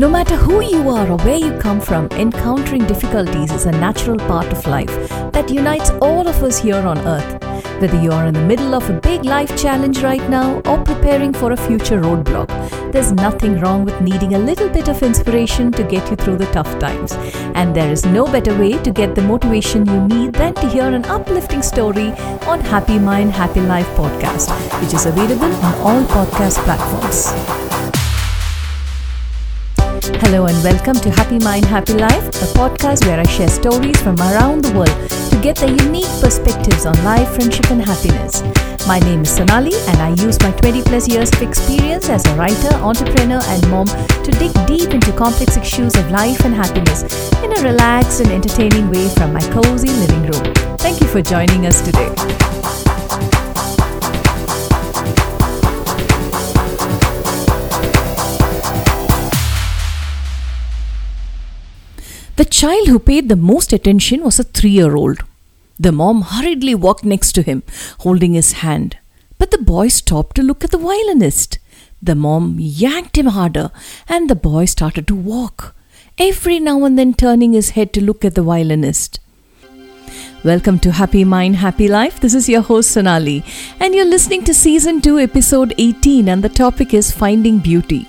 No matter who you are or where you come from, encountering difficulties is a natural part of life that unites all of us here on earth. Whether you are in the middle of a big life challenge right now or preparing for a future roadblock, there's nothing wrong with needing a little bit of inspiration to get you through the tough times. And there is no better way to get the motivation you need than to hear an uplifting story on Happy Mind, Happy Life podcast, which is available on all podcast platforms. Hello and welcome to Happy Mind, Happy Life, a podcast where I share stories from around the world to get their unique perspectives on life, friendship, and happiness. My name is Sonali, and I use my 20 plus years of experience as a writer, entrepreneur, and mom to dig deep into complex issues of life and happiness in a relaxed and entertaining way from my cozy living room. Thank you for joining us today. The child who paid the most attention was a three year old. The mom hurriedly walked next to him, holding his hand. But the boy stopped to look at the violinist. The mom yanked him harder, and the boy started to walk, every now and then turning his head to look at the violinist. Welcome to Happy Mind, Happy Life. This is your host Sonali, and you're listening to Season 2, Episode 18, and the topic is Finding Beauty.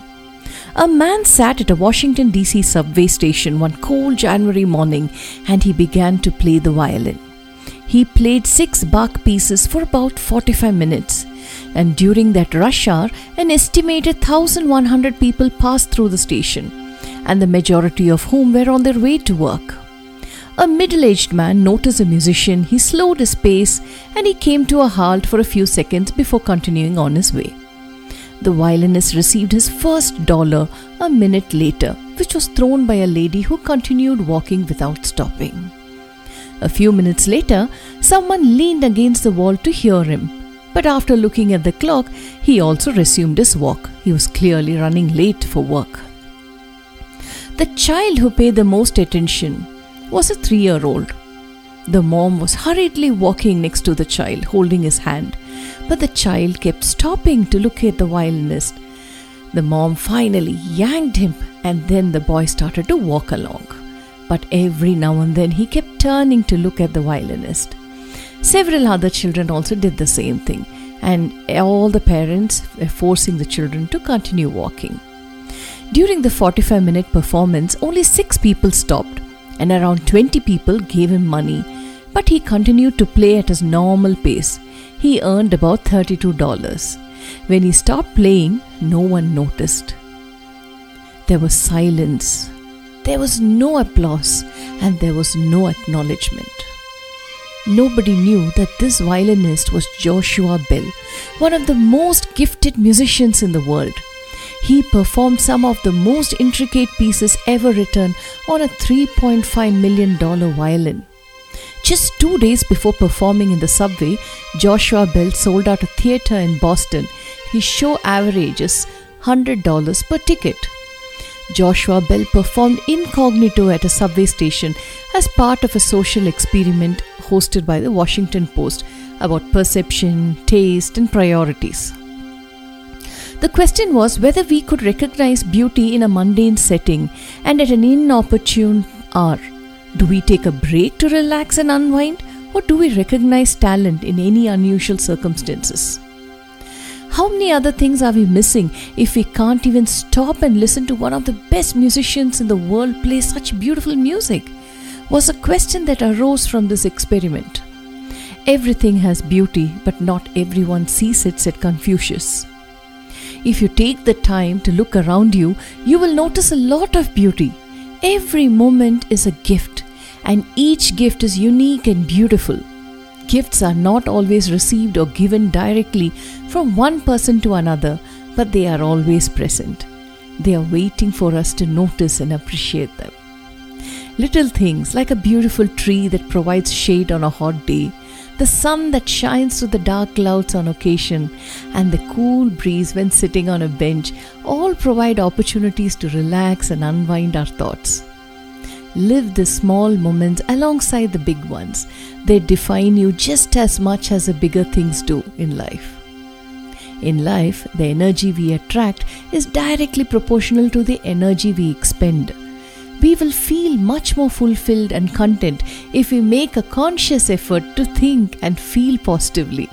A man sat at a Washington DC subway station one cold January morning and he began to play the violin. He played six Bach pieces for about 45 minutes. And during that rush hour, an estimated 1100 people passed through the station, and the majority of whom were on their way to work. A middle aged man noticed a musician, he slowed his pace, and he came to a halt for a few seconds before continuing on his way the violinist received his first dollar a minute later, which was thrown by a lady who continued walking without stopping. A few minutes later, someone leaned against the wall to hear him, but after looking at the clock, he also resumed his walk. He was clearly running late for work. The child who paid the most attention was a three year old. The mom was hurriedly walking next to the child, holding his hand but the child kept stopping to look at the violinist. The mom finally yanked him, and then the boy started to walk along. But every now and then he kept turning to look at the violinist. Several other children also did the same thing, and all the parents were forcing the children to continue walking. During the 45 minute performance, only six people stopped, and around 20 people gave him money, but he continued to play at his normal pace he earned about $32. When he stopped playing, no one noticed. There was silence. There was no applause and there was no acknowledgement. Nobody knew that this violinist was Joshua Bell, one of the most gifted musicians in the world. He performed some of the most intricate pieces ever written on a $3.5 million violin. Just two days before performing in the subway, Joshua Bell sold out a theater in Boston. His show averages $100 per ticket. Joshua Bell performed incognito at a subway station as part of a social experiment hosted by the Washington Post about perception, taste, and priorities. The question was whether we could recognize beauty in a mundane setting and at an inopportune hour. Do we take a break to relax and unwind, or do we recognize talent in any unusual circumstances? How many other things are we missing if we can't even stop and listen to one of the best musicians in the world play such beautiful music? Was a question that arose from this experiment. Everything has beauty, but not everyone sees it, said Confucius. If you take the time to look around you, you will notice a lot of beauty. Every moment is a gift, and each gift is unique and beautiful. Gifts are not always received or given directly from one person to another, but they are always present. They are waiting for us to notice and appreciate them. Little things like a beautiful tree that provides shade on a hot day, the sun that shines through the dark clouds on occasion, and the cool breeze when sitting on a bench all provide opportunities to relax and unwind our thoughts. Live the small moments alongside the big ones. They define you just as much as the bigger things do in life. In life, the energy we attract is directly proportional to the energy we expend. We will feel much more fulfilled and content if we make a conscious effort to think and feel positively.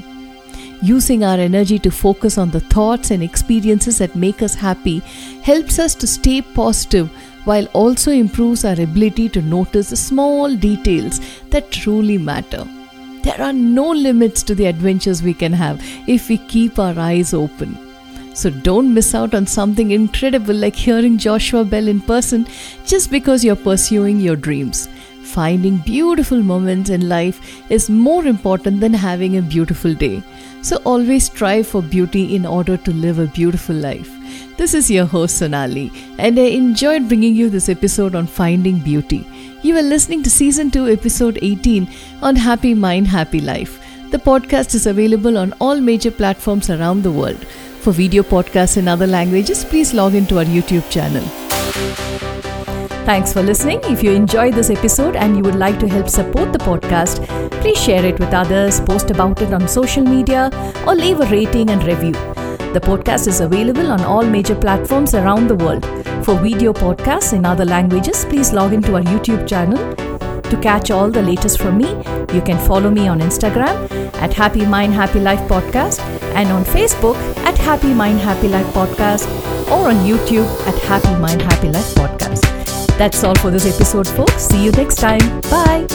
Using our energy to focus on the thoughts and experiences that make us happy helps us to stay positive while also improves our ability to notice the small details that truly matter. There are no limits to the adventures we can have if we keep our eyes open. So don't miss out on something incredible like hearing Joshua Bell in person just because you're pursuing your dreams. Finding beautiful moments in life is more important than having a beautiful day. So always strive for beauty in order to live a beautiful life. This is your host Sonali, and I enjoyed bringing you this episode on finding beauty. You are listening to season 2, episode 18 on Happy Mind, Happy Life. The podcast is available on all major platforms around the world. For video podcasts in other languages, please log into our YouTube channel. Thanks for listening. If you enjoyed this episode and you would like to help support the podcast, please share it with others, post about it on social media, or leave a rating and review. The podcast is available on all major platforms around the world. For video podcasts in other languages, please log into our YouTube channel. To catch all the latest from me, you can follow me on Instagram at Happy Mind Happy Life Podcast and on Facebook Happy Mind, Happy Life podcast or on YouTube at Happy Mind, Happy Life podcast. That's all for this episode, folks. See you next time. Bye.